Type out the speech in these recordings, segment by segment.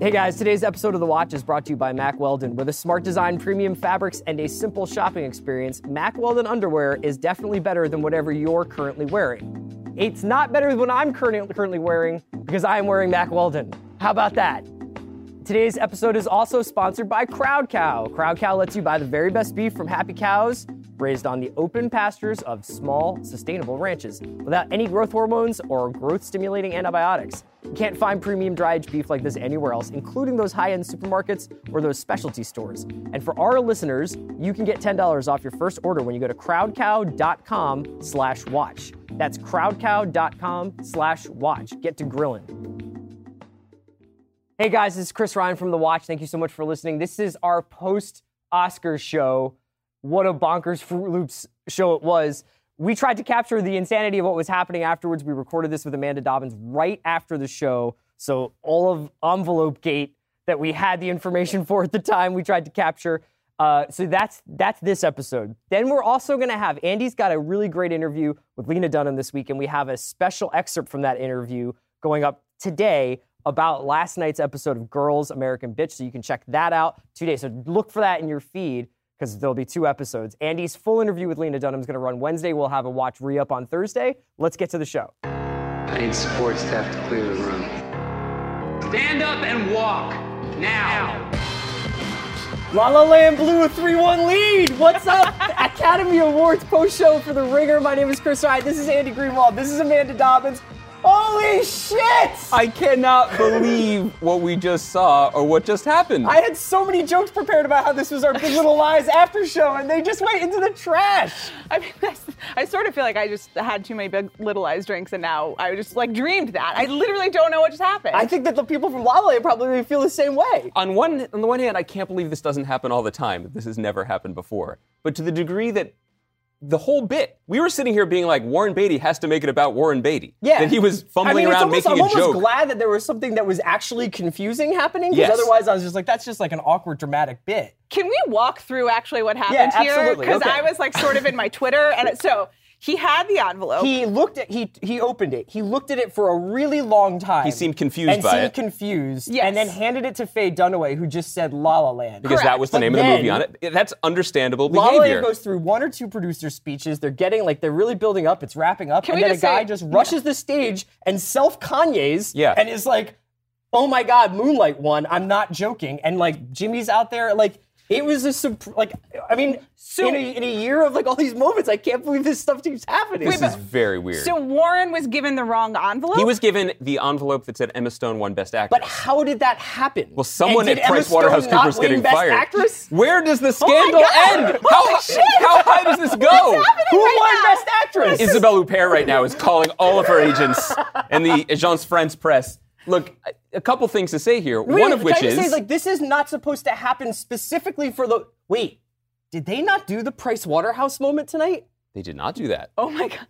Hey guys, today's episode of The Watch is brought to you by Mack Weldon. With a smart design, premium fabrics, and a simple shopping experience, Mack Weldon underwear is definitely better than whatever you're currently wearing. It's not better than what I'm currently wearing because I am wearing Mack Weldon. How about that? Today's episode is also sponsored by Crowd Cow. Crowd Cow lets you buy the very best beef from happy cows raised on the open pastures of small, sustainable ranches without any growth hormones or growth stimulating antibiotics. You can't find premium dry aged beef like this anywhere else, including those high end supermarkets or those specialty stores. And for our listeners, you can get $10 off your first order when you go to crowdcow.com slash watch. That's crowdcow.com slash watch. Get to grilling. Hey guys, this is Chris Ryan from The Watch. Thank you so much for listening. This is our post Oscars show. What a bonkers Fruit Loops show it was. We tried to capture the insanity of what was happening afterwards. We recorded this with Amanda Dobbins right after the show. So, all of Envelope Gate that we had the information for at the time, we tried to capture. Uh, so that's that's this episode. Then we're also going to have Andy's got a really great interview with Lena Dunham this week, and we have a special excerpt from that interview going up today about last night's episode of Girls American Bitch. So you can check that out today. So look for that in your feed because there'll be two episodes. Andy's full interview with Lena Dunham is going to run Wednesday. We'll have a watch re up on Thursday. Let's get to the show. I need support staff to clear the room. Stand up and walk now. La La Land blew a 3 1 lead. What's up? Academy Awards post show for The Ringer. My name is Chris Ryan. This is Andy Greenwald. This is Amanda Dobbins. Holy shit! I cannot believe what we just saw or what just happened. I had so many jokes prepared about how this was our Big Little Lies after show, and they just went into the trash. I mean, that's, I sort of feel like I just had too many Big Little Lies drinks, and now I just like dreamed that. I literally don't know what just happened. I think that the people from La La probably feel the same way. on one on the one hand, I can't believe this doesn't happen all the time. This has never happened before. But to the degree that the whole bit, we were sitting here being like, Warren Beatty has to make it about Warren Beatty. Yeah. That he was fumbling I mean, it's around almost, making I'm a almost glad that there was something that was actually confusing happening, because Yes. otherwise I was just like, that's just like an awkward dramatic bit. Can we walk through actually what happened Yeah, here? absolutely. Because Okay. I was like sort of in my Twitter, and it, so he had the envelope. He looked at he he opened it. He looked at it for a really long time. He seemed confused and by seemed it. confused. Yes. And then handed it to Faye Dunaway, who just said La La Land. because that was the But name of the movie on it. That's understandable La La. Land goes through one or two producer speeches. They're getting like they're really building up. It's wrapping up, Can and we then a guy say- just rushes the stage and self Kanye's. Yeah. And is like, "Oh my God, Moonlight won." I'm not joking. And like Jimmy's out there, like it was a sup- like I mean, in, a, in a year of like all these moments, I can't believe this stuff keeps happening. this is very weird. so Warren was given the wrong envelope. he was given the envelope that said Emma Stone won Best Actress. But how did that happen? well, someone at did Emma Stone PricewaterhouseCoopers getting Best fired. Actress? Where does the oh scandal God! end? Holy How, shit! how high does this go? Who right won now? Best Actress? Isabelle Huppert right now is calling all of her agents and the Agence France Presse. Look, a- a couple things to say here. Wait, One of which I just is say, like this is not supposed to happen specifically for the. Wait, did they not do the Price Waterhouse moment tonight? they did not do that. oh my god.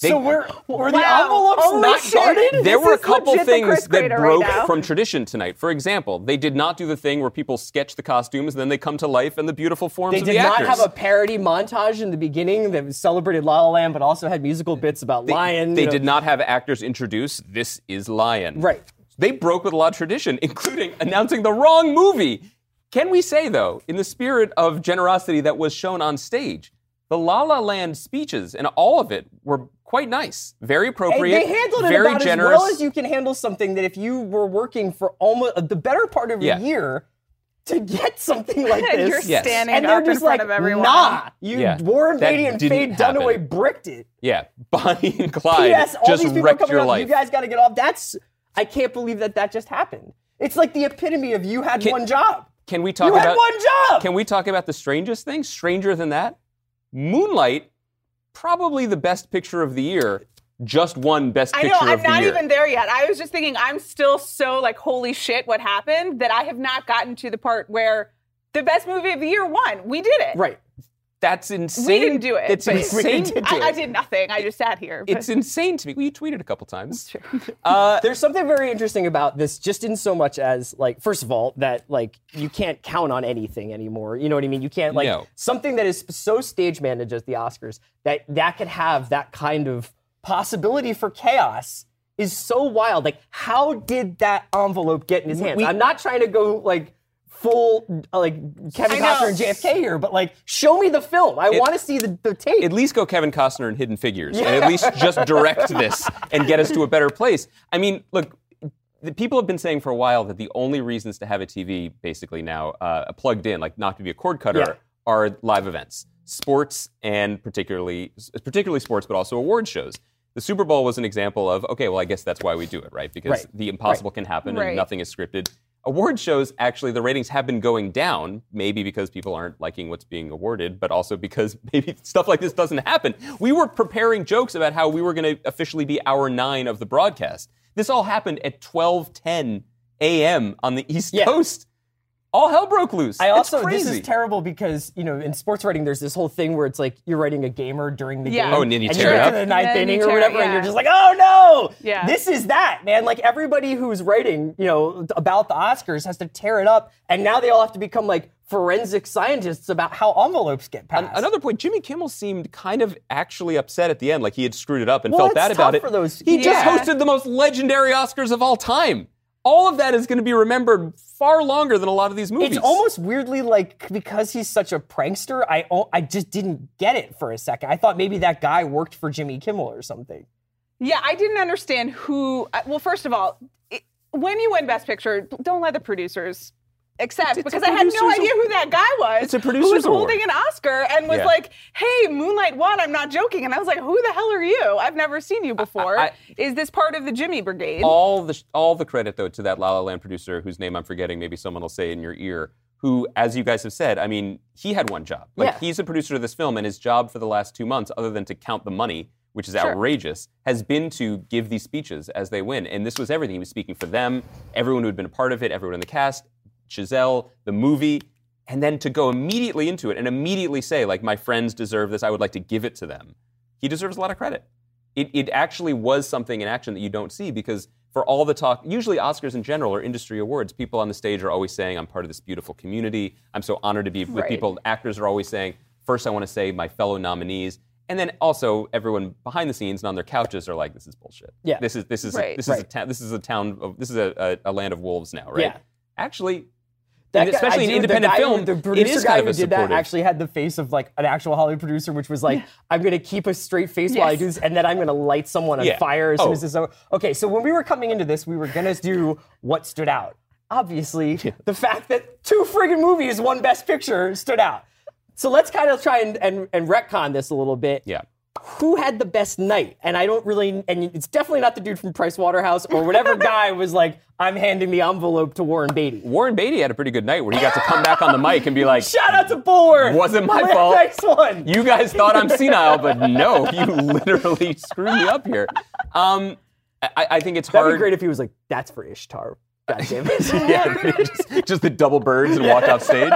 They- so were were the envelopes Holy not shit. guarded? There This were a couple things that Crater right broke from tradition tonight. For example, they did not do the thing where people sketch the costumes and then they come to life in the beautiful forms They of did the not actors. have a parody montage in the beginning that celebrated La La Land, but also had musical bits about Lion. They you know. did not have actors introduce this is Lion. Right. They broke with a lot of tradition, including announcing the wrong movie. Can we say, though, in the spirit of generosity that was shown on stage, the La La Land speeches and all of it were quite nice, very Hey, appropriate, they handled it very about generous. as well as you can handle something that if you were working for almost uh, the better part of Yeah. a year to get something like And this. you're Yes. standing and they're up just in front like, of everyone. nah, you Yeah. Warren That Beatty and didn't Faye happen. Dunaway bricked it. yeah, Bonnie and Clyde P.S. All just these people are wrecked coming your up. life. You guys got to get off. That's I can't believe that that just happened. It's like the epitome of you had Can- one job. Can we talk You about had one job. Can we talk about the strangest thing? Stranger than that? Moonlight, probably the best picture of the year, just won best picture I know, I'm not year. even there yet. I was just thinking, I'm still so like, holy shit, what happened? That I have not gotten to the part where the best movie of the year won. We did it. right. That's insane. We didn't do it. It's insane. did I, do I it. did nothing. I just sat here. but- It's insane to me. Well, you tweeted a couple times. true. Uh, There's something very interesting about this, just in so much as like, first of all, that like you can't count on anything anymore. You know what I mean? You can't like No. something that is so stage managed as the Oscars that that could have that kind of possibility for chaos is so wild. Like, how did that envelope get in his hands? We- I'm not trying to go like full like Kevin Costner and JFK here, but like, show me the film. I want to see the, the tape. at least go Kevin Costner and Hidden Figures, and at least just direct this and get us to a better place. I mean, look, the people have been saying for a while that the only reasons to have a TV basically now uh, plugged in, like not to be a cord cutter, Yeah. are live events, sports, and particularly particularly sports, but also award shows. The Super Bowl was an example of okay, well, I guess that's why we do it, right? Because Right. the impossible can happen Right. and nothing is scripted. Award shows, actually, the ratings have been going down, maybe because people aren't liking what's being awarded, but also because maybe stuff like this doesn't happen. We were preparing jokes about how we were going to officially be hour nine of the broadcast. This all happened at 12:10 a.m. on the East Yeah. Coast. All hell broke loose. I It's also this is terrible because you know in sports writing there's this whole thing where it's like you're writing a gamer during the Yeah. game Oh, and then you and tear you're it at up. the ninth And inning or tear it, whatever and you're just like oh no Yeah. this is that man like everybody who's writing you know about the Oscars has to tear it up and now they all have to become like forensic scientists about how envelopes get passed. Another point, Jimmy Kimmel seemed kind of actually upset at the end, like he had screwed it up and Well, felt it's bad about tough it. for those- he just hosted the most legendary Oscars of all time. All of that is going to be remembered far longer than a lot of these movies. It's almost weirdly like because he's such a prankster, I I just didn't get it for a second. I thought maybe that guy worked for Jimmy Kimmel or something. Yeah, I didn't understand who. uh, Well, first of all, it, when you win Best Picture, don't let the producers accept It's because I had no idea who that guy was. It's a producer who was producer's award. holding an Oscar and was Yeah. like, "Hey, Moonlight won." I'm not joking, and I was like, "Who the hell are you? I've never seen you before. I- Is this part of the Jimmy Brigade?" all the all the credit though to that La La Land producer whose name I'm forgetting. Maybe someone will say in your ear. Who, as you guys have said, I mean, he had one job. Like Yeah. he's a producer of this film, and his job for the last two months, other than to count the money, which is Sure. outrageous, has been to give these speeches as they win. And this was everything. He was speaking for them, everyone who had been a part of it, everyone in the cast, Giselle, the movie, and then to go immediately into it and immediately say, like, my friends deserve this. I would like to give it to them. He deserves a lot of credit it, it actually was something in action that you don't see because for all the talk, usually Oscars in general or industry awards, people on the stage are always saying, I'm part of this beautiful community. I'm so honored to be with Right. people. Actors are always saying, first, I want to say my fellow nominees. And then also everyone behind the scenes and on their couches are like, this is bullshit. Yeah. This is this is Right. this is a Right. town this is a town of this is a, a, a land of wolves now, right? Yeah. Actually, That and guy- especially in independent the guy film, the producer guy who did that actually had the face of like an actual Hollywood producer, which was like, "I'm going to keep a straight face while I do this, and then I'm going to light someone on Yeah. fire as soon Oh. as this is over." Okay, so when we were coming into this, we were going to do what stood out. Obviously, the fact that two friggin' movies won Best Picture stood out. So let's kind of try and, and, and retcon this a little bit. Yeah. Who had the best night? And I don't really, and it's definitely not the dude from Price Waterhouse or whatever guy was like, I'm handing the envelope to Warren Beatty. Warren Beatty had a pretty good night where he got to come back on the mic and be like, Shout out to Bulworth. Wasn't my fault. Next one. You guys thought I'm senile, but no, you literally screwed me up here. Um, I, I think it's That'd hard. be great if he was like, "That's for Ishtar." God damn it. yeah, just, just the double birds and walk off stage.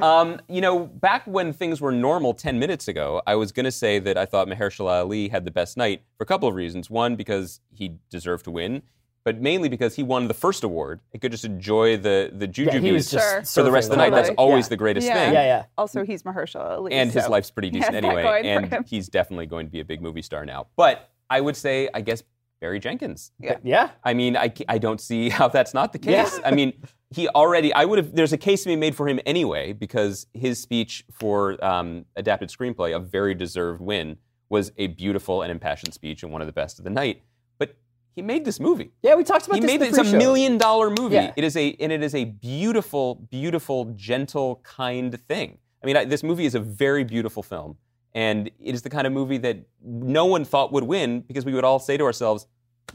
Um, you know, back when things were normal 10 minutes ago, I was going to say that I thought Mahershala Ali had the best night for a couple of reasons. One, because he deserved to win, but mainly because he won the first award. He could just enjoy the, the juju Yeah, he beats just Sure. for the rest of the night. That's always Yeah. the greatest Yeah. thing. Yeah, yeah. Also, he's Mahershala Ali. and his life's pretty decent has anyway, and he's definitely going to be a big movie star now. But I would say, I guess, Barry Jenkins. Yeah. Yeah. I mean, I, I don't see how that's not the case. Yeah. I mean, he already, I would have, there's a case to be made for him anyway, because his speech for um, adapted screenplay, a very deserved win, was a beautiful and impassioned speech and one of the best of the night. But he made this movie. Yeah, we talked about He this. made in it, the it's a million dollar movie. Yeah. It is a and it is a beautiful, beautiful, gentle, kind thing. I mean, I, this movie is a very beautiful film, and it is the kind of movie that no one thought would win because we would all say to ourselves,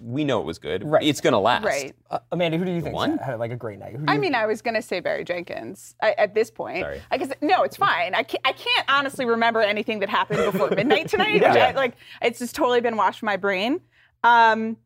"We know it was good. Right. It's going to last." Right. Uh, Amanda, who do you think one? had like a great night? Who do I you- mean, I was going to say Barry Jenkins I, at this point. Sorry. I guess no, it's fine. I can't, I can't honestly remember anything that happened before midnight tonight. which Yeah. I, like, it's just totally been washed from my brain. Um,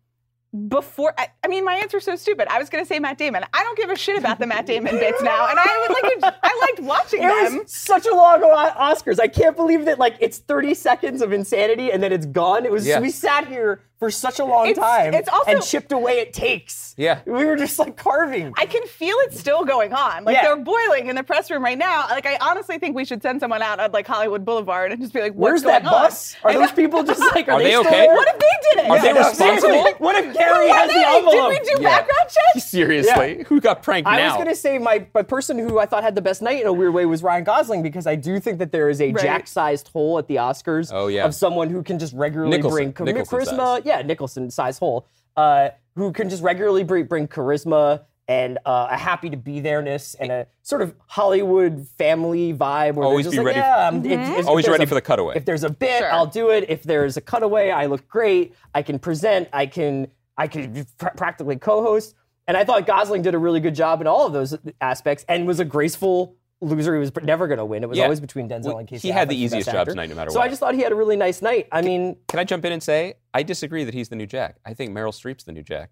before, I, I mean, my answer's so stupid. I was going to say Matt Damon. I don't give a shit about the Matt Damon bits now, and I would like, I liked watching It them. was such a long o- Oscars. I can't believe that like it's 30 seconds of insanity and then it's gone. It was Yeah. we sat here for such a long It's- time it's also- and chipped away at takes. Yeah. We were just like carving. I can feel it still going on. Like Yeah. they're boiling in the press room right now. Like I honestly think we should send someone out on like Hollywood Boulevard and just be like, Where's What's that going on? bus? Are I those know. people just like, are, Are they still okay? there? What if they did it? Are they no, responsible? seriously, What if Gary Who has are the they? envelope? Did we do Yeah. background checks? Seriously, who got pranked I now? was going to say my, my person who I thought had the best night in a weird way was Ryan Gosling because I do think that there is a Right. jack-sized hole at the Oscars Oh, yeah. of someone who can just regularly Nicholson. bring char- charisma. Size. Yeah, Nicholson size hole. Uh, who can just regularly bring, bring charisma and uh, a happy to be there-ness and a sort of Hollywood family vibe. Where Always just be like, ready- Yeah, if- if- if Always there's ready a- for the cutaway. If there's a bit, Sure. I'll do it. If there's a cutaway, I look great. I can present. I can I can pr- practically co-host. And I thought Gosling did a really good job in all of those aspects and was a graceful loser. He was never going to win. It was Yeah. always between Denzel Well, and Casey. he had Affleck the easiest job tonight, no matter so what. I just thought he had a really nice night. I mean, Can I jump in and say I disagree that he's the new Jack? I think Meryl Streep's the new Jack.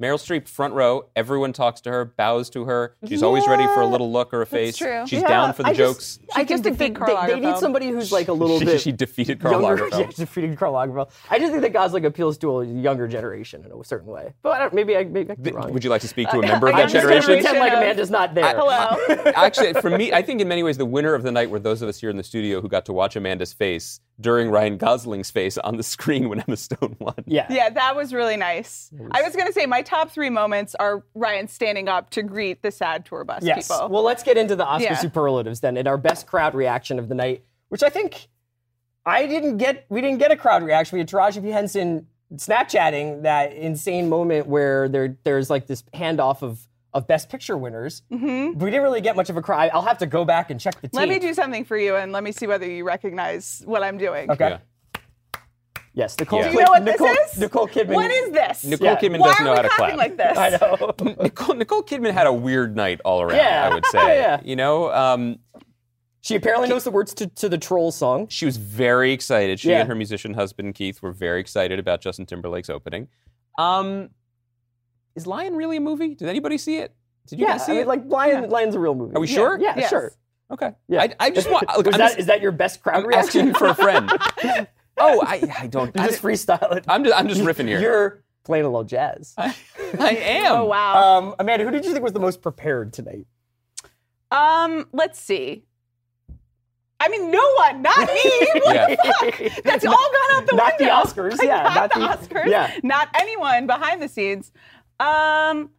Meryl Streep, front row. Everyone talks to her, bows to her. She's always ready for a little look or a face. true. She's yeah, down for the I jokes. Just, I just think they, Karl they, they need somebody who's like a little she, bit. she defeated Karl younger, Lagerfeld. yeah, defeated Karl Lagerfeld. I just think that Gosling appeals to a younger generation in a certain way. But I don't, maybe I maybe I could be wrong. Would you like to speak to a uh, member of I that I'm just pretend like Amanda's not there. Hello. Actually, for me, I think in many ways the winner of the night were those of us here in the studio who got to watch Amanda's face during Ryan Gosling's face on the screen when Emma Stone won. Yeah. Yeah, that was really nice. I was gonna say my top three moments are Ryan standing up to greet the sad tour bus Yes. people. Well, let's get into the Oscar Yeah. superlatives then, and our best crowd reaction of the night, which I think I didn't get. We didn't get a crowd reaction. We had Taraji P Henson Snapchatting that insane moment where there there's like this handoff of of best picture winners. Mm-hmm. We didn't really get much of a cry. I'll have to go back and check the tape. let me do something for you and let me see whether you recognize what I'm doing. Okay. Yeah. Yes, Nicole. Do Do you know what Nicole, this is? Nicole Kidman. What is this? Nicole Yeah. Kidman Why doesn't know how to clap. like this? I know. Nicole, Nicole Kidman had a weird night all around, Yeah. I would say. Yeah. You know, um, she apparently knows the words to, to the Troll song. she was very excited. She Yeah. and her musician husband Keith were very excited about Justin Timberlake's opening. Um, is Lion really a movie? Did anybody see it? Did you Yeah, guys see I mean, it? like Lion, Lion's a real movie. Are we sure? Yeah, Yes. sure. okay. Yeah. I, I just want. Look, Was that, just- is that your best crowd I'm reaction? asking for a friend. oh, I, I don't. You I, just freestyle it. I'm just, I'm just riffing here. You're playing a little jazz. I am. Oh wow. Um, Amanda, who did you think was the most prepared tonight? Um, let's see. I mean, no one, not me. What Yeah. the fuck? That's all gone out the Not the. Oscars, yeah, not, not the, the- Oscars. yeah. Not anyone behind the scenes. Um,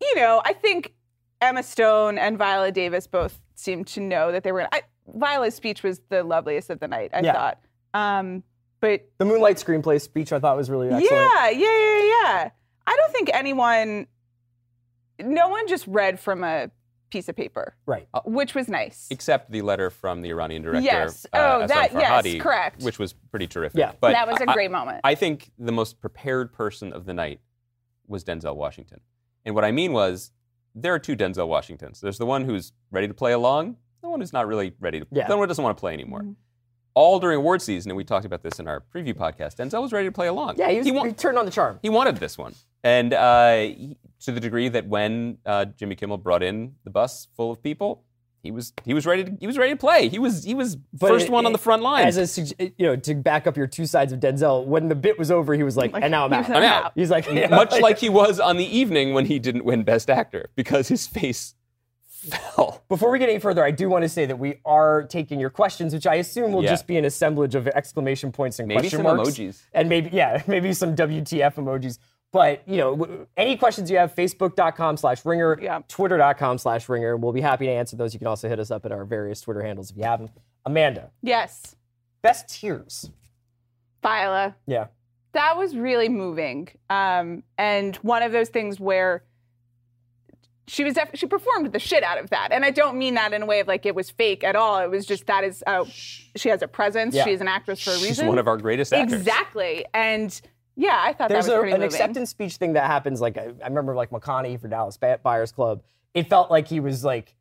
you know, I think Emma Stone and Viola Davis both seemed to know that they were. I, Viola's speech was the loveliest of the night. I Yeah. thought. Um, but The Moonlight screenplay speech I thought was really excellent. yeah, yeah, yeah, yeah. I don't think anyone. No one just read from a piece of paper, Right. which was nice. Except the letter from the Iranian director, Yes. uh, Oh, Asghar that- yes, Farhadi, correct. which was pretty terrific. Yeah. but that was a great moment. I think the most prepared person of the night was Denzel Washington. And what I mean was, there are two Denzel Washingtons. There's the one who's ready to play along, the one who's not really ready to. Yeah. The one who doesn't want to play anymore. Mm-hmm. All during award season, and we talked about this in our preview podcast. Denzel was ready to play along. Yeah, he, was, he, he, turned on the charm. he wanted this one, and uh, he- to the degree that when uh, Jimmy Kimmel brought in the bus full of people, he was he was ready to he was ready to play. He was he was But first it- one on the front line. As a, you know, to back up your two sides of Denzel, when the bit was over, he was like, and now I'm out. I'm out. He's like, much like he was on the evening when he didn't win Best Actor because his face fell. Before we get any further, I do want to say that we are taking your questions, which I assume will Yeah. just be an assemblage of exclamation points and Maybe question some marks. emojis. And maybe, yeah, maybe some WTF emojis. But, you know, any questions you have, facebook.com slash ringer, Yeah. twitter.com slash ringer. We'll be happy to answer those. You can also hit us up at our various Twitter handles if you have them. Amanda, yes, best tears. Viola. Yeah. that was really moving um, and one of those things where she was def- she performed the shit out of that and i don't mean that in a way of like it was fake at all it was just that is uh, she has a presence Yeah. she's an actress for a reason She's one of our greatest actors. exactly and yeah i thought There's that was a, pretty an moving acceptance speech thing that happens. Like, I, I remember, like, McConaughey for Dallas Ba- Buyers Club. It felt like he was, like,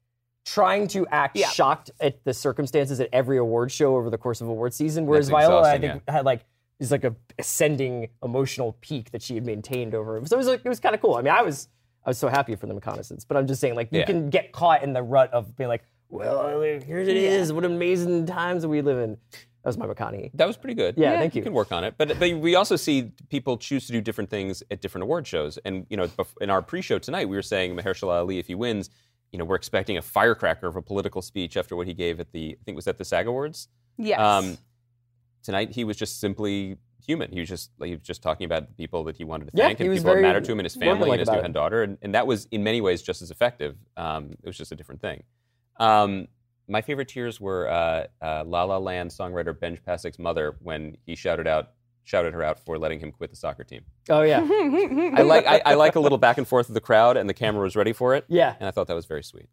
trying to act Yeah. shocked at the circumstances at every award show over the course of award season. Whereas That's Viola, I exhausting, think, had, like, is like a ascending emotional peak that she had maintained over. So it was like it was kind of cool. I mean, I was I was so happy for the reconnaissance, but I'm just saying like you Yeah. can get caught in the rut of being like, well, here it is. What amazing times we live in. That was my McConaughey. That was pretty good. Yeah, thank you. You can work on it, but but we also see people choose to do different things at different award shows. And you know, in our pre-show tonight, we were saying Mahershala Ali, if he wins, you know, we're expecting a firecracker of a political speech after what he gave at the I think was at the SAG Awards. Yes. Um, tonight, he was just simply human. He was just like, he was just talking about the people that he wanted to Yeah, thank he and was people that very mattered to him and his family and his new it. hand daughter, and, and that was in many ways just as effective. Um, it was just a different thing. Um, my favorite tears were uh, uh, La La Land songwriter Benj Pasek's mother when he shouted out shouted her out for letting him quit the soccer team. Oh yeah, I like I, I like a little back and forth of the crowd, and the camera was ready for it. yeah. and I thought that was very sweet.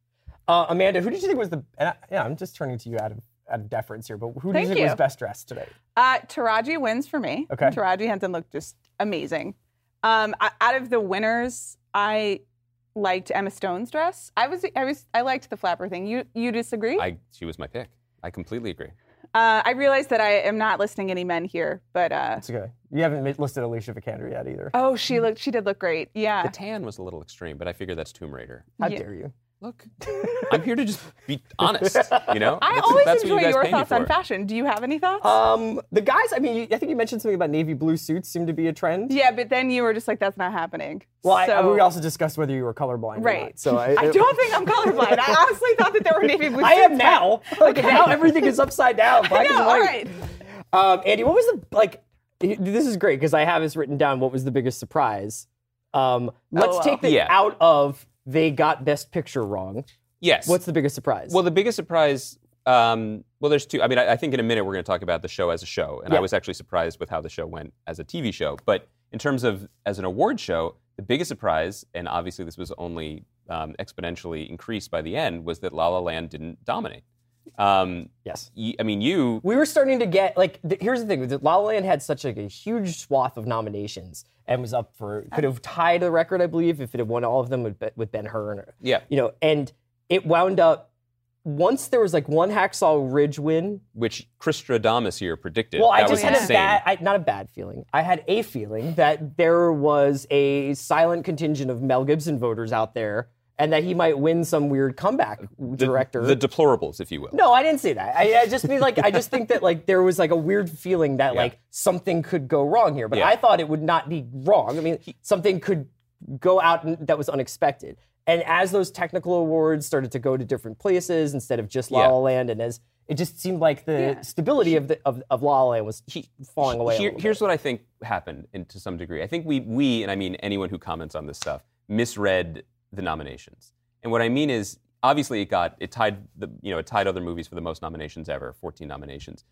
Uh, Amanda, who did you think was the? And I, yeah, I'm just turning to you out of out of deference here, but who did Thank you think was best dressed today? Uh, Taraji wins for me. Okay. Taraji Henson looked just amazing. Um, I- out of the winners, I liked Emma Stone's dress. I was, I was, I liked the flapper thing. You, you disagree? I she was my pick. I completely agree. uh, I realized that I am not listing any men here, but uh, It's okay. You haven't listed Alicia Vikander yet either. oh, she looked, she did look great. Yeah. The tan was a little extreme, but I figure that's Tomb Raider. How yeah. dare you? Look, I'm here to just be honest. You know, I That's- always that's what enjoy you your pay me thoughts on fashion. Do you have any thoughts? Um, the guys. I mean, I think you mentioned something about navy blue suits seem to be a trend. yeah, but then you were just like, that's not happening. Well, I, so, we also discussed whether you were colorblind. Or Right. not, so I, I don't think I'm colorblind. I honestly thought that there were navy blue I suits. am now. Like now, everything is upside down. Black No, and white. right. Um, Andy, what was the like? This is great because I have this written down. What was the biggest surprise? Um, let's well. take the Yeah. out of they got best picture wrong. Yes. What's the biggest surprise? well, the biggest surprise. Um, well, there's two. I mean, I, I think in a minute we're going to talk about the show as a show, and I was actually surprised with how the show went as a TV show. But in terms of as an award show, the biggest surprise, and obviously this was only um, exponentially increased by the end, was that La La Land didn't dominate. Um, yes. y- I mean, you we were starting to get like th- here's the thing La La Land had such like a huge swath of nominations and was up for could have tied the record I believe if it had won all of them with, Be- with Ben Hur Yeah. you know and it wound up once there was like one Hacksaw Ridge win which Chris Stradamus here predicted. well I that just was had a insane. bad I, not a bad feeling I had a feeling that there was a silent contingent of Mel Gibson voters out there and that he might win some weird comeback director the deplorables, if you will. No, I didn't say that. I, I just mean like I just think that like there was like a weird feeling that like something could go wrong here, but Yeah. I thought it would not be wrong. I mean, something could go out and, that was unexpected. And as those technical awards started to go to different places instead of just La La Land, and as it just seemed like the stability of the of, of La La Land was falling away. a Here- here's what I think happened in, to some degree. I think we, we, and I mean anyone who comments on this stuff, misread the nominations. And what I mean is, obviously, it got it tied the you know it tied other movies for the most nominations ever, 14 nominations.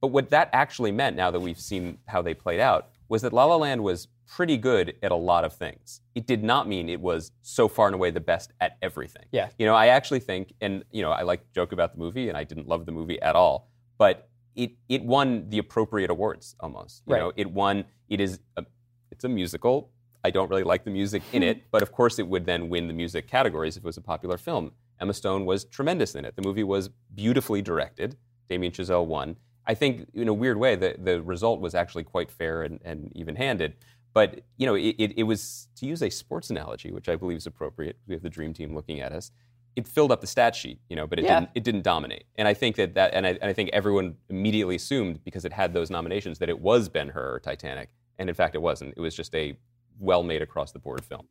But what that actually meant, now that we've seen how they played out, was that La La Land was pretty good at a lot of things. It did not mean it was so far and away the best at everything. Yeah. You know, I actually think, and you know, I like joke about the movie, and I didn't love the movie at all, but it it won the appropriate awards almost. You Right. know, it won. It is a, it's a musical. I don't really like the music in it, but of course it would then win the music categories if it was a popular film. Emma Stone was tremendous in it. The movie was beautifully directed. Damien Chazelle won. I think in a weird way the, the result was actually quite fair and, and even-handed. But you know, it, it, it was to use a sports analogy, which I believe is appropriate. We have the dream team looking at us. It filled up the stat sheet, you know, but it Yeah. didn't. It didn't dominate. And I think that that, and I, and I think everyone immediately assumed because it had those nominations that it was Ben Hur or Titanic, and in fact, it wasn't. It was just a well-made across-the-board film.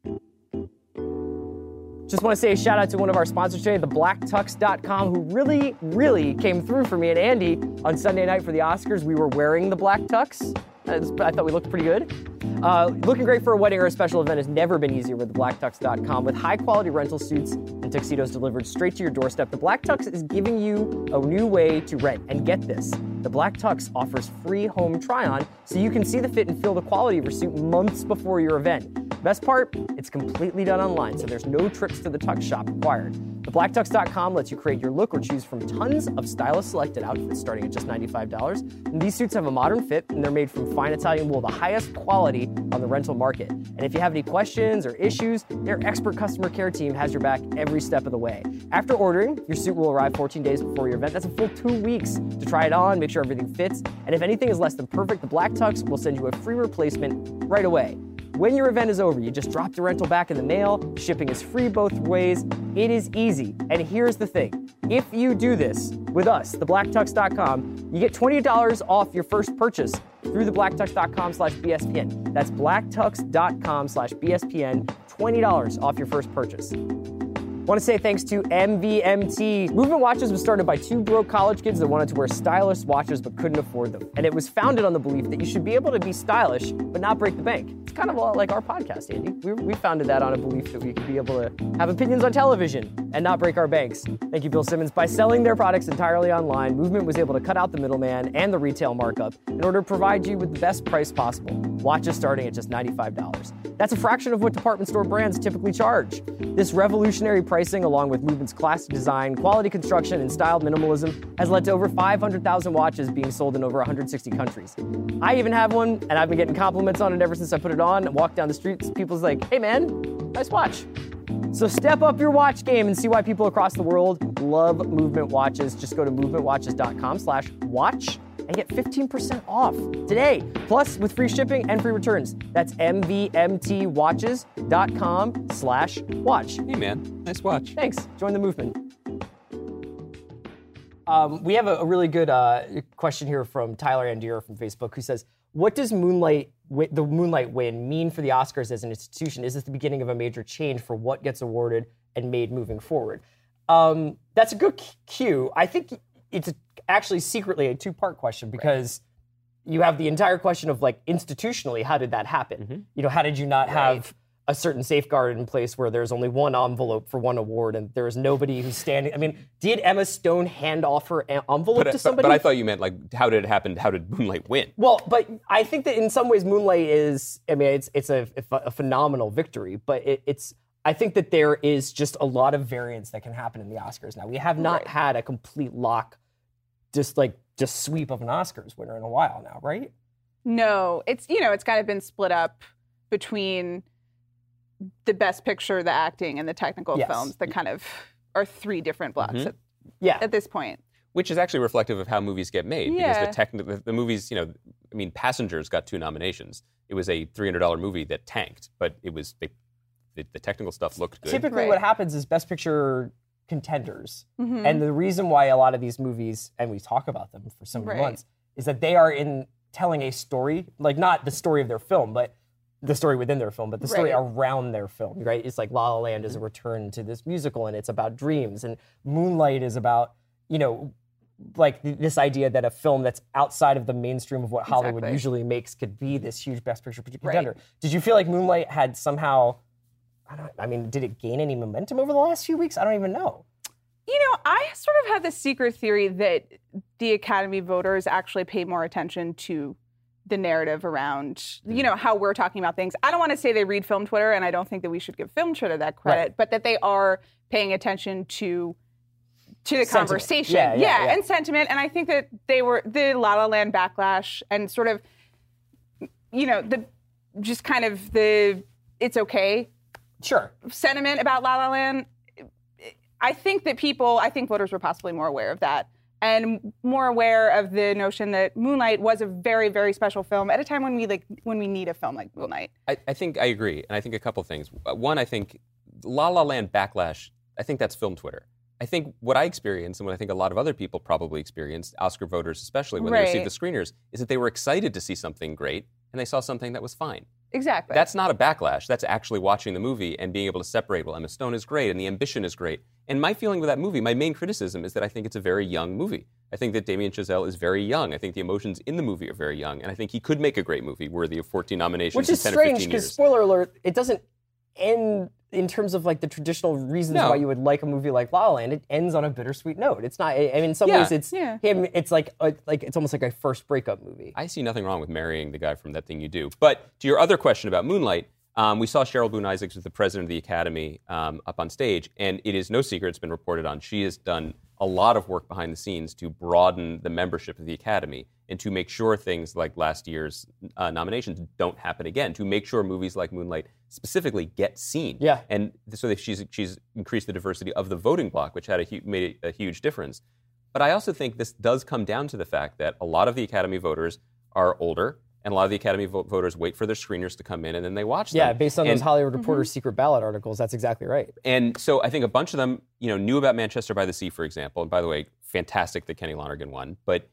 Just want to say a shout out to one of our sponsors today, theblacktux.com, who really, really came through for me and Andy on Sunday night for the Oscars. We were wearing the black tux. I thought we looked pretty good. Uh, looking great for a wedding or a special event has never been easier with blacktux.com. With high quality rental suits and tuxedos delivered straight to your doorstep, the Black Tux is giving you a new way to rent. And get this the Black Tux offers free home try on so you can see the fit and feel the quality of your suit months before your event. Best part, it's completely done online, so there's no trips to the tux shop required. The blacktux.com lets you create your look or choose from tons of stylist selected outfits starting at just $95. And these suits have a modern fit and they're made from fine Italian wool, the highest quality on the rental market. And if you have any questions or issues, their expert customer care team has your back every step of the way. After ordering, your suit will arrive 14 days before your event. That's a full two weeks to try it on, make sure everything fits. And if anything is less than perfect, the Black Tux will send you a free replacement right away. When your event is over, you just drop the rental back in the mail. Shipping is free both ways. It is easy. And here's the thing if you do this with us, theblacktux.com, you get $20 off your first purchase through theblacktux.com slash BSPN. That's blacktux.com slash BSPN, $20 off your first purchase. Want to say thanks to MVMT. Movement Watches was started by two broke college kids that wanted to wear stylish watches but couldn't afford them. And it was founded on the belief that you should be able to be stylish but not break the bank. It's kind of a lot like our podcast, Andy. We, we founded that on a belief that we could be able to have opinions on television and not break our banks. Thank you, Bill Simmons. By selling their products entirely online, Movement was able to cut out the middleman and the retail markup in order to provide you with the best price possible. Watches starting at just $95. That's a fraction of what department store brands typically charge. This revolutionary pricing, along with Movement's classic design, quality construction, and styled minimalism, has led to over 500,000 watches being sold in over 160 countries. I even have one, and I've been getting compliments on it ever since I put it on. Walk down the streets, people's like, hey man, nice watch. So step up your watch game and see why people across the world love movement watches. Just go to movementwatches.com slash watch and get 15% off today. Plus with free shipping and free returns. That's mvmtwatches.com slash watch. Hey, man. Nice watch. Thanks. Join the movement. Um, we have a, a really good uh, question here from Tyler Andier from Facebook who says, what does Moonlight, wi- the Moonlight win mean for the Oscars as an institution? Is this the beginning of a major change for what gets awarded and made moving forward? Um, that's a good c- cue. I think it's a, actually secretly a two-part question because you have the entire question of like institutionally, how did that happen? Mm-hmm. You know, how did you not have a certain safeguard in place where there's only one envelope for one award and there's nobody who's standing? I mean, did Emma Stone hand off her envelope But, to uh, but, somebody? but I thought you meant like, how did it happen? How did Moonlight win? Well, but I think that in some ways, Moonlight is. I mean, it's it's a, a phenomenal victory, but it, it's. I think that there is just a lot of variance that can happen in the Oscars now. We have not Right. had a complete lock, just like just sweep of an Oscars winner in a while now, right? No, it's you know, it's kind of been split up between the best picture, the acting, and the technical Yes. films that kind of are three different blocks Mhm. at, Yeah. at this point. Which is actually reflective of how movies get made. Because the, techni- the, the movies, you know, I mean, Passengers got two nominations. It was a $300 movie that tanked, but it was, they, the, the technical stuff looked good. Typically, Right. what happens is Best Picture contenders, Mhm. and the reason why a lot of these movies, and we talk about them for so many Right. months, is that they are in telling a story, like not the story of their film, but the story within their film, but the story Right. around their film, right? It's like La La Land is a return to this musical, and it's about dreams, and Moonlight is about, you know, like th- this idea that a film that's outside of the mainstream of what Hollywood Exactly. usually makes could be this huge Best Picture Right. contender. Did you feel like Moonlight had somehow? I don't. I mean, did it gain any momentum over the last few weeks? I don't even know. You know, I sort of have the secret theory that the Academy voters actually pay more attention to the narrative around, you mm. know, how we're talking about things. I don't want to say they read film Twitter, and I don't think that we should give film Twitter that credit, Right. but that they are paying attention to to the Sentiment. conversation. Yeah, yeah, yeah. and sentiment. And I think that they were the La La Land backlash and sort of, you know, the just kind of the it's okay Sure. sentiment about La La Land, I think that people, I think voters were possibly more aware of that and more aware of the notion that Moonlight was a very, very special film at a time when we like when we need a film like Moonlight. I, I think I agree, and I think a couple things. Uh, One, I think La La Land backlash. I think that's film Twitter. I think what I experienced, and what I think a lot of other people probably experienced, Oscar voters especially when they received the screeners, is that they were excited to see something great, and they saw something that was fine. Exactly. That's not a backlash. That's actually watching the movie and being able to separate. Well, Emma Stone is great, and the ambition is great. And my feeling with that movie, my main criticism is that I think it's a very young movie. I think that Damien Chazelle is very young. I think the emotions in the movie are very young, and I think he could make a great movie worthy of 14 nominations Which is 10 or strange 15 because spoiler alert, it doesn't end in terms of like the traditional reasons No. why you would like a movie like La La Land. It ends on a bittersweet note. It's not. I mean, in some Yeah. ways, it's Yeah. him. It's like a, like it's almost like a first breakup movie. I see nothing wrong with marrying the guy from That Thing You Do. But to your other question about Moonlight, um, we saw Cheryl Boone Isaacs with the president of the Academy um, up on stage, and it is no secret, it's been reported on. She has done a lot of work behind the scenes to broaden the membership of the Academy and to make sure things like last year's uh, nominations don't happen again, to make sure movies like Moonlight specifically get seen. Yeah. And so that she's, she's increased the diversity of the voting bloc, which had a, hu- made a huge difference. But I also think this does come down to the fact that a lot of the Academy voters are older and a lot of the Academy vo- voters wait for their screeners to come in and then they watch them. Yeah, based on and, those Hollywood Reporter secret ballot articles, that's exactly right. And so I think a bunch of them, you know, knew about Manchester by the Sea, for example. And by the way, fantastic that Kenny Lonergan won. But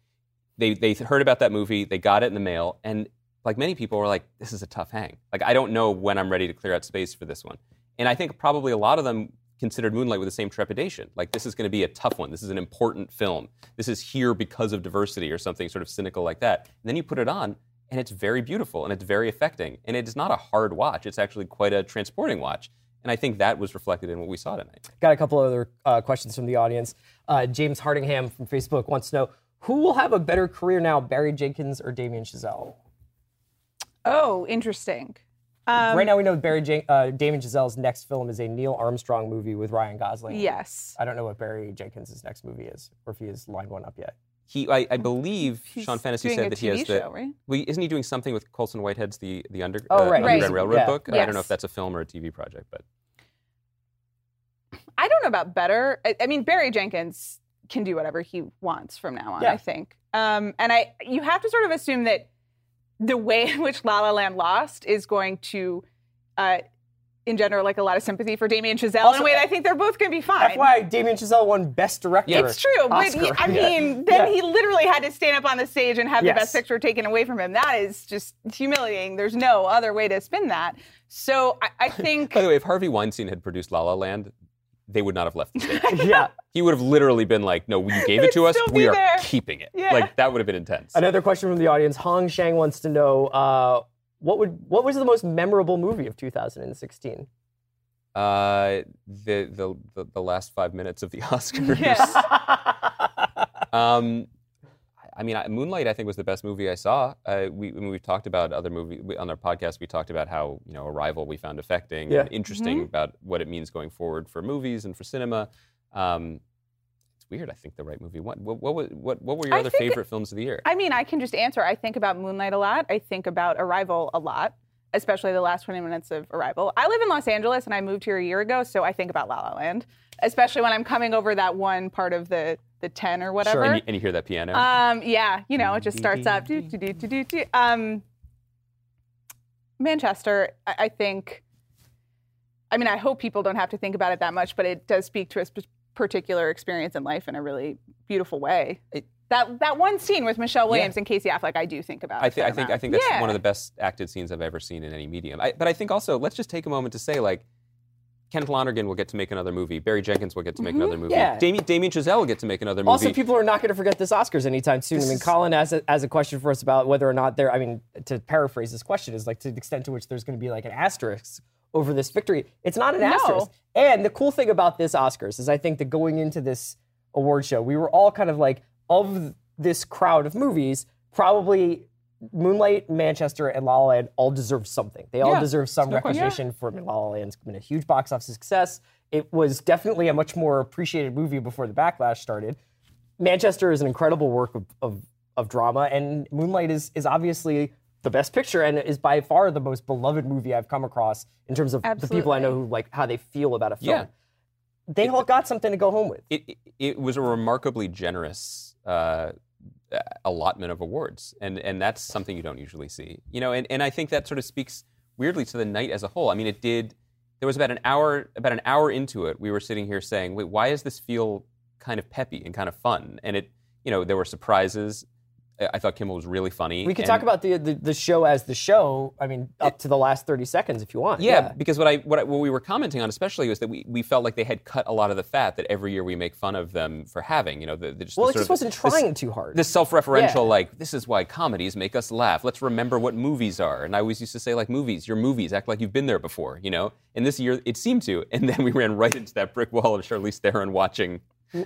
they they heard about that movie, they got it in the mail, and like many people were like, "This is a tough hang. Like I don't know when I'm ready to clear out space for this one." And I think probably a lot of them considered Moonlight with the same trepidation. Like this is going to be a tough one. This is an important film. This is here because of diversity or something sort of cynical like that. And then you put it on, and it's very beautiful and it's very affecting. And it's not a hard watch. It's actually quite a transporting watch. And I think that was reflected in what we saw tonight. Got a couple other uh, questions from the audience. Uh, James Hardingham from Facebook wants to know who will have a better career now, Barry Jenkins or Damien Chazelle? Oh, interesting. Um, right now, we know Barry Jen- uh, Damien Chazelle's next film is a Neil Armstrong movie with Ryan Gosling. Yes. I don't know what Barry Jenkins' next movie is, or if he has lined one up yet. He, I, I believe He's Sean Fennessy doing said a that he TV has the. show, right? Well, isn't he doing something with Colson Whitehead's the the under, Oh, uh, right. Underground Right. Railroad Yeah. book? I don't know if that's a film or a TV project, but I don't know about better. I, I mean, Barry Jenkins can do whatever he wants from now on. Yeah. I think, um, and I you have to sort of assume that the way in which La La Land lost is going to uh, general, like a lot of sympathy for Damien Chazelle in Also, a way that I think they're both going to be fine. That's why Damien Chazelle won Best Director. Yeah. It's true, but he, Oscar. I Yeah. mean, then Yeah. he literally had to stand up on the stage and have Yes. the best picture taken away from him. That is just humiliating. There's no other way to spin that. So I, I think by the way, if Harvey Weinstein had produced La La Land, they would not have left the stage. yeah. he would have literally been like, "No, you gave it to us. We are there." keeping it." Yeah. Like that would have been intense. Another question from the audience. Hong Shang wants to know uh, what would what was the most memorable movie of 2016? Uh, the, the the the last five minutes of the Oscars. Yeah. Um, I mean, I- Moonlight, I think, was the best movie I saw. Uh, we, when we've talked about other movies we, on our podcast, we talked about how you know Arrival we found affecting Yeah. and interesting about what it means going forward for movies and for cinema. Um, it's weird. I think the right movie won. What, what, what, what were your I other think- favorite films of the year? I mean, I can just answer. I think about Moonlight a lot. I think about Arrival a lot, especially the last 20 minutes of Arrival. I live in Los Angeles and I moved here a year ago, so I think about La La Land, especially when I'm coming over that one part of the the 10 or whatever. and, you, and you hear that piano. Um, yeah, you know, it just starts up. Do, do, do, do, do, do. Um, Manchester, I, I think. I mean, I hope people don't have to think about it that much, but it does speak to a sp- particular experience in life in a really beautiful way. It- that that one scene with Michelle Williams and Casey Affleck, I do think about. I, a thi- fair I think I think that's Yeah. one of the best acted scenes I've ever seen in any medium. I, but I think also let's just take a moment to say like. Kenneth Lonergan will get to make another movie. Barry Jenkins will get to make another movie. Mm-hmm. Yeah. Damien, Damien Chazelle will get to make another movie. Also, people are not going to forget this Oscars anytime soon. I mean, Colin has a, has a question for us about whether or not there. I mean, to paraphrase this question is like to the extent to which there's going to be like an asterisk over this victory. It's not an No. asterisk. And the cool thing about this Oscars is I think that going into this award show, we were all kind of like of this crowd of movies, probably Moonlight, Manchester, and La La Land all deserve something. They all Yeah, deserve some no question. recognition for I mean, La La Land's been a huge box office success. It was definitely a much more appreciated movie before the backlash started. Manchester is an incredible work of, of, of drama, and Moonlight is, is obviously the best picture and is by far the most beloved movie I've come across in terms of the people I know who like how they feel about a film. Yeah. They all got something to go home with. it, it, it was a remarkably generous uh, allotment of awards, and and that's something you don't usually see. You know, and, and I think that sort of speaks weirdly to the night as a whole. I mean, it did. There was about an hour about an hour into it, we were sitting here saying, "Wait, why does this feel kind of peppy and kind of fun?" And it, you know, there were surprises. I- I thought Kimmel was really funny. We could and- talk about the, the the show as the show. I mean, up to the last thirty seconds if you want. Yeah, because what I what, I, what we were commenting on especially was that we, we felt like they had cut a lot of the fat that every year we make fun of them for having. You know, the, the, just Well, it just of- wasn't this- trying too hard. This self-referential, Yeah. like this is why comedies make us laugh. Let's remember what movies are. And I always used to say, like movies, your movies, act like you've been there before. You know. And this year it seemed to, and then we ran right into that brick wall of Charlize Theron watching.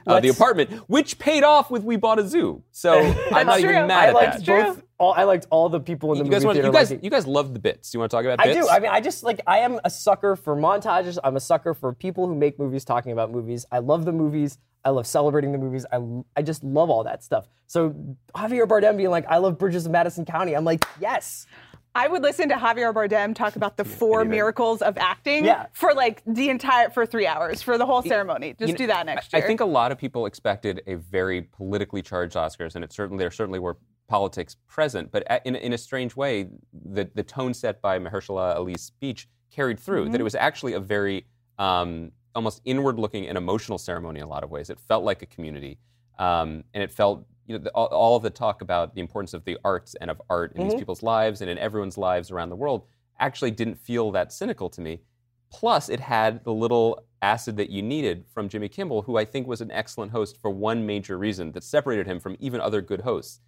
Uh, the apartment, which paid off with "We Bought a Zoo," so I'm not true. even mad I at liked that. both. All, I liked all the people in the You guys, movie want, theater. you guys, liking- you guys love the bits. You want to talk about I bits? do. I mean, I just like I am a sucker for montages. I'm a sucker for people who make movies talking about movies. I love the movies. I love celebrating the movies. I, I just love all that stuff. So Javier Bardem being like, I love Bridges of Madison County. I'm like, yes. I would listen to Javier Bardem talk about the four Anything. miracles of acting Yeah. for like the entire for three hours for the whole ceremony. Just You do that next year. I think a lot of people expected a very politically charged Oscars, and it certainly there certainly were politics present, but in, in a strange way, the, the tone set by Mahershala Ali's speech carried through. That it was actually a very um, almost inward-looking and emotional ceremony in a lot of ways. It felt like a community, um, and it felt you know the, all, all of the talk about the importance of the arts and of art in these mm-hmm. people's lives and in everyone's lives around the world actually didn't feel that cynical to me. Plus, it had the little acid that you needed from Jimmy Kimmel, who I think was an excellent host for one major reason that separated him from even other good hosts.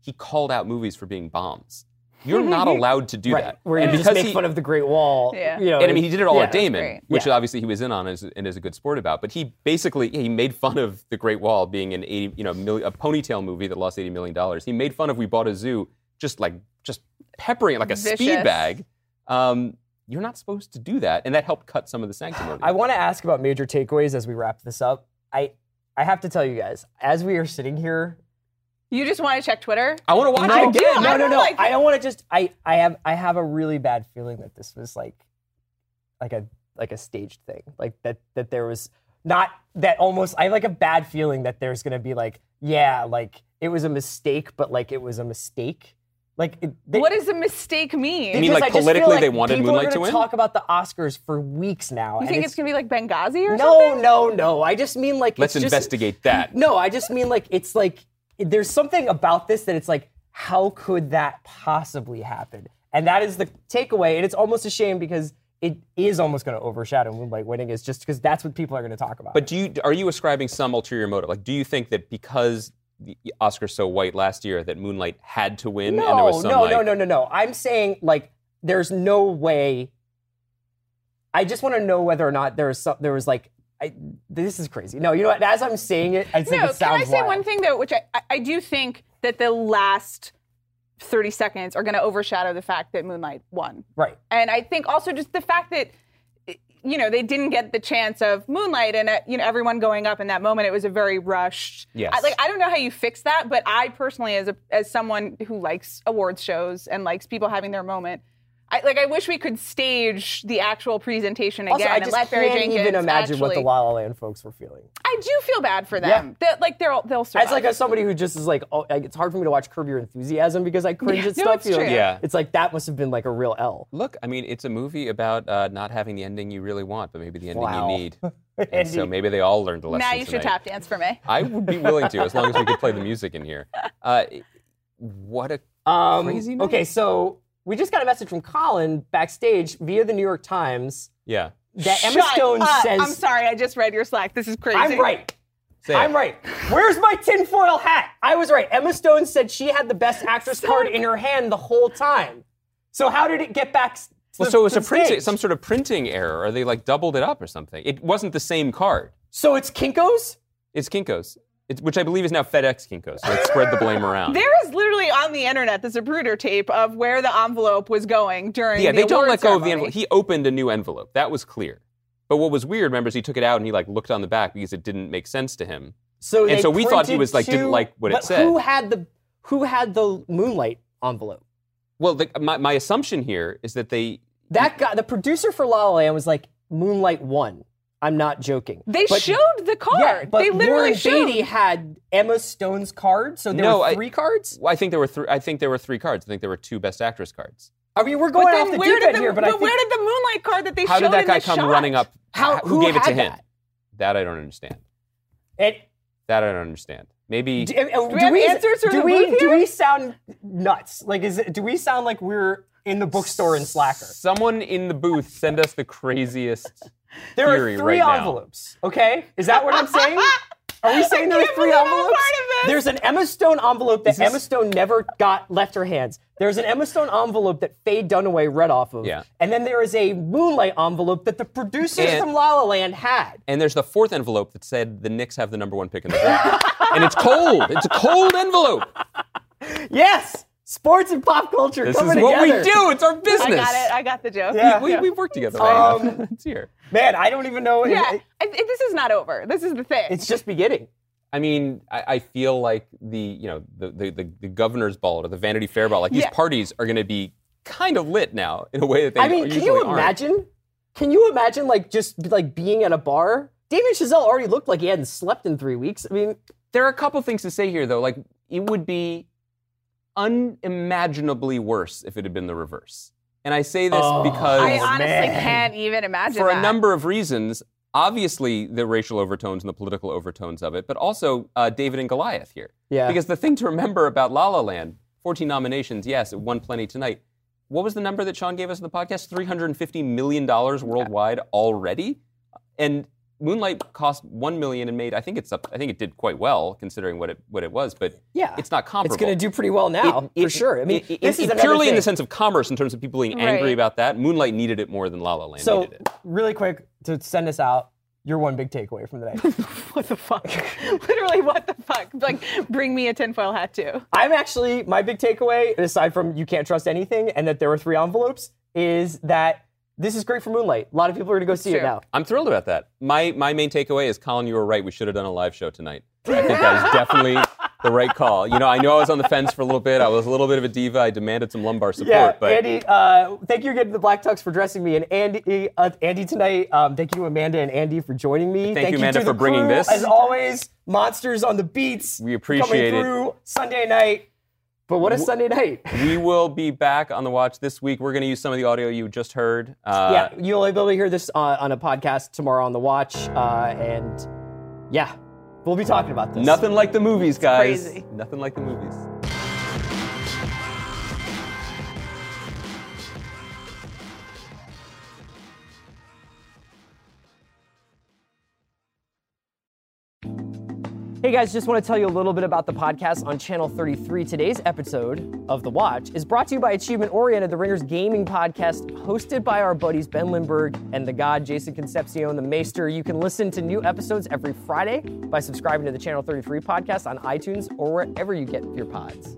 He called out movies for being bombs. You're not allowed to do Right. that. Where you And just because make he- fun of the Great Wall. Yeah. You know, and I mean, he did it all yeah. at Damon, which Yeah. obviously he was in on and is, and is a good sport about. But he basically he made fun of the Great Wall being an eighty, you know, mil- a ponytail movie that lost eighty million dollars. He made fun of We Bought a Zoo, just like just peppering it like a speed bag. Um, you're not supposed to do that, and that helped cut some of the sanctity. I want to ask about major takeaways as we wrap this up. I I have to tell you guys, as we are sitting here, You just want to check Twitter? I want to watch I it again. no, I no, no. like- I don't want to just. I, I have, I have a really bad feeling that this was like, like a, like a staged thing. Like that, that there was not that almost. I have like a bad feeling that there's gonna be like, yeah, like it was a mistake, but like it was a mistake. Like, it, they, what does a mistake mean? You mean, like, I politically like they wanted people Moonlight are to win? Talk about the Oscars for weeks now. you and think it's gonna be like Benghazi or no, something? no, no. No. I just mean like Let's it's just- investigate that. No, I just mean like it's like there's something about this that it's like how could that possibly happen? And that is the takeaway. And it's almost a shame because it is almost going to overshadow Moonlight winning. Is just because that's what people are going to talk about. But do you are you ascribing some ulterior motive? Like, do you think that because the Oscar's so white last year that Moonlight had to win, no, and there was some no, like, no, no, no, no. I'm saying like there's no way. I just want to know whether or not there was some, there was like. I, this is crazy. No, you know what? As I'm saying it, I think No, it can I say wild. one thing though, which I, I- I do think that the last 30 seconds are going to overshadow the fact that Moonlight won. Right. And I think also just the fact that you know they didn't get the chance of Moonlight and uh, you know everyone going up in that moment. It was a very rushed. Yes. I, like I don't know how you fix that, but I personally, as a as someone who likes awards shows and likes people having their moment. I, like I wish we could stage the actual presentation again Also, I and just let Barry can't Jenkins even imagine what the actually- La La Land folks were feeling. I do feel bad for them. That like they'll they'll survive. As like as somebody who just is like, oh, like it's hard for me to watch Curb Your Enthusiasm because I cringe at No, stuff. it's you know? Yeah. it's like that must have been like a real L. Look, I mean, it's a movie about uh, not having the ending you really want, but maybe the ending Wow. you need. and so maybe they all learned a lesson. now you should tap dance for me. I would be willing to, as long as we could play the music in here. Uh, what a Um, Crazy night. okay, so we just got a message from Colin backstage via the New York Times yeah. that Emma Shut Stone up. says, I'm sorry, I just read your Slack. This is crazy. I'm right. Say. I'm right. Where's my tinfoil hat? I was right. Emma Stone said she had the best actress card in her hand the whole time. So how did it get back? To Well, the- so it was a printing, some sort of printing error, or they like doubled it up or something. It wasn't the same card. So it's Kinko's. It's Kinko's, it's, which I believe is now FedEx Kinko's. So it spread the blame around. There is literally on the internet the Zapruder tape of where the envelope was going during yeah, the they don't let go of the envelope. He opened a new envelope. That was clear. But what was weird, remember, is he took it out and he like looked on the back because it didn't make sense to him. So And so we thought he was, like, didn't like what it but said. Who had the Who had the Moonlight envelope? Well, the, my, my assumption here is that they That guy, the producer for La La Land, was like Moonlight won. I'm not joking. They But- showed the card. Yeah, but they literally Warren showed. Beatty had Emma Stone's card, so there No, were I- three cards. Well, I think there were three. I think there were three cards. I think there were two Best Actress cards. I mean, we're going then off the where deep end the, here, but I think where did the moonlight card that they How showed How did that in guy come shot? running up? How- who, who gave it to him? that? That I don't understand. it, That I don't understand. Maybe do, uh, we have answers do the we booth do we sound nuts? Like, is it? Do we sound like we're in the bookstore in Slacker? someone in the booth send us the craziest There are three right envelopes. Okay, is that what I'm saying? Are we saying there are three envelopes? part of this. There's an Emma Stone envelope that Emma Stone never got left her hands. There's an Emma Stone envelope that Faye Dunaway read off of. Yeah. And then there is a Moonlight envelope that the producers And- from La La Land had. And there's the fourth envelope that said the Knicks have the number one pick in the draft. and it's cold. It's a cold envelope. Yes, sports and pop culture This is coming what together. we do. It's our business. I got it. I got the joke. Yeah. We, we've worked together. Right Um, it's here. Man, I don't even know. Yeah, It- I, I- this is not over. This is the thing. it's just beginning. I mean, I, I feel like the you know the, the, the, the governor's ball or the Vanity Fair ball, like these Yeah. parties are going to be kind of lit now in a way that they I mean, can usually you aren't. imagine? Can you imagine like just like being at a bar? David Chazelle already looked like he hadn't slept in three weeks. I mean, There are a couple things to say here, though. Like it would be unimaginably worse if it had been the reverse. And I say this Oh. because I honestly man. can't even imagine for that. a number of reasons. Obviously, the racial overtones and the political overtones of it, but also uh, David and Goliath here. Yeah. Because the thing to remember about La La Land, 14 nominations, yes, it won plenty tonight. What was the number that Sean gave us in the podcast? $350 million worldwide already? And Moonlight cost one million and made. I think it's up. I think it did quite well considering what it what it was, but Yeah. it's not comparable. It's going to do pretty well now, It- for it- sure. I mean, it- this it- is it- another purely in the sense of commerce, in terms of people being angry Right. about that. Moonlight needed it more than La La Land So, needed it. really quick to send us out, your one big takeaway from the night. what the fuck? Literally, what the fuck? Like, bring me a tinfoil hat too. I'm actually my big takeaway, aside from you can't trust anything, and that there were three envelopes, is that this is great for Moonlight. A lot of people are going to go see it now. I'm thrilled about that. My my main takeaway is Colin, you were right. We should have done a live show tonight. I think that was definitely the right call. You know, I know I was on the fence for a little bit. I was a little bit of a diva. I demanded some lumbar support, Yeah, but Andy, uh, thank you again to the Black Tux for dressing me, and Andy, uh, Andy tonight. Um, thank you to Amanda and Andy for joining me. Thank you, Amanda, to the for bringing crew, this. As always, monsters on the beats. We appreciate coming it. through Sunday night. But what a Sunday night! we will be back on the watch this week. We're going to use some of the audio you just heard. Uh, yeah, you'll be able to hear this uh, on a podcast tomorrow on the watch, uh, and yeah, we'll be talking about this. Nothing like the movies, guys. crazy. Nothing like the movies. Hey guys, just want to tell you a little bit about the podcast on Channel 33. Today's episode of The Watch is brought to you by Achievement Oriented, the Ringers gaming podcast, hosted by our buddies Ben Lindbergh and the God Jason Concepcion, the Maester. You can listen to new episodes every Friday by subscribing to the Channel 33 podcast on iTunes or wherever you get your pods.